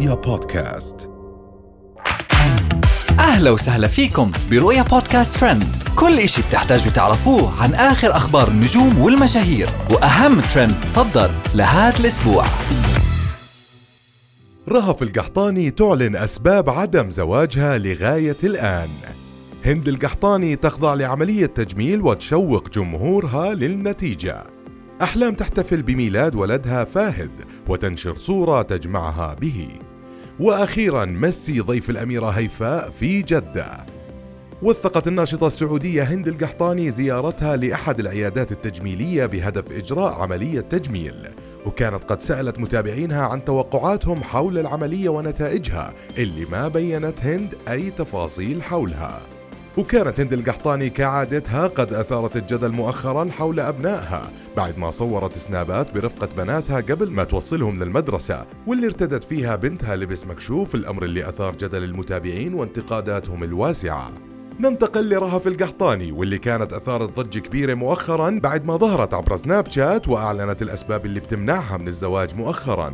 رؤيا بودكاست. أهلا وسهلا فيكم برؤيا بودكاست ترند. كل إشي بتحتاجوا تعرفوه عن آخر أخبار النجوم والمشاهير وأهم ترند صدر لهذا الأسبوع. رهف القحطاني تعلن أسباب عدم زواجها لغاية الآن. هند القحطاني تخضع لعملية تجميل وتشوق جمهورها للنتيجة. أحلام تحتفل بميلاد ولدها فاهد وتنشر صورة تجمعها به. وأخيرا ميسي ضيف الأميرة هيفاء في جدة. وثقت الناشطة السعودية هند القحطاني زيارتها لأحد العيادات التجميلية بهدف إجراء عملية تجميل. وكانت قد سألت متابعينها عن توقعاتهم حول العملية ونتائجها اللي ما بينت هند أي تفاصيل حولها. وكانت هند القحطاني كعادتها قد أثارت الجدل مؤخرا حول أبنائها بعد ما صورت سنابات برفقة بناتها قبل ما توصلهم للمدرسة واللي ارتدت فيها بنتها لبس مكشوف الأمر اللي أثار جدل المتابعين وانتقاداتهم الواسعة. ننتقل لرهف القحطاني واللي كانت أثارت ضجة كبيرة مؤخرا بعد ما ظهرت عبر سناب شات وأعلنت الأسباب اللي بتمنعها من الزواج مؤخرا.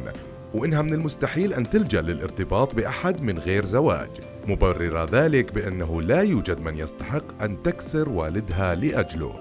وإنها من المستحيل أن تلجأ للارتباط بأحد من غير زواج. مبررة ذلك بأنه لا يوجد من يستحق أن تكسر والدها لأجله.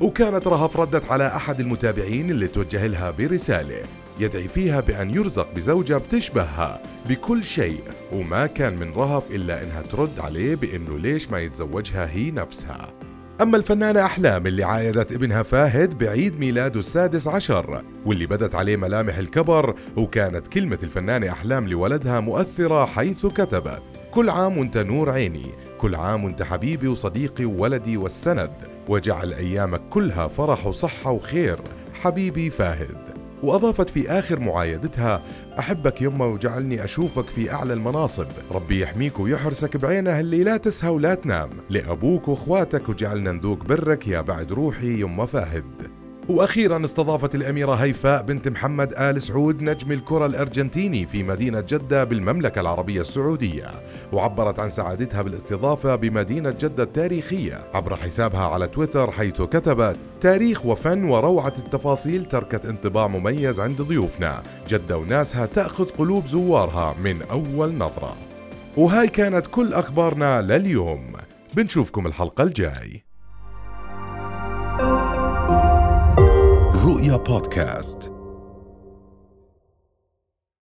وكانت رهف ردت على أحد المتابعين اللي توجه لها برسالة يدعي فيها بأن يرزق بزوجة بتشبهها بكل شيء وما كان من رهف إلا إنها ترد عليه بأنه ليش ما يتزوجها هي نفسها. أما الفنانة أحلام اللي عايدت ابنها فاهد بعيد ميلاده السادس عشر واللي بدت عليه ملامح الكبر وكانت كلمة الفنانة أحلام لولدها مؤثرة حيث كتبت كل عام وأنت نور عيني كل عام وأنت حبيبي وصديقي وولدي والسند وجعل أيامك كلها فرح وصحة وخير حبيبي فاهد. وأضافت في آخر معايدتها أحبك يما وجعلني أشوفك في أعلى المناصب. ربي يحميك ويحرسك بعينه اللي لا تسهى ولا تنام. لأبوك وأخواتك وجعلنا نذوق برك يا بعد روحي يما فاهد وأخيرا استضافت الأميرة هيفاء بنت محمد آل سعود نجم الكرة الأرجنتيني في مدينة جدة بالمملكة العربية السعودية وعبرت عن سعادتها بالاستضافة بمدينة جدة التاريخية عبر حسابها على تويتر حيث كتبت تاريخ وفن وروعة التفاصيل تركت انطباع مميز عند ضيوفنا. جدة وناسها تأخذ قلوب زوارها من أول نظرة. وهاي كانت كل أخبارنا لليوم. بنشوفكم الحلقة الجاي. رؤيا بودكاست.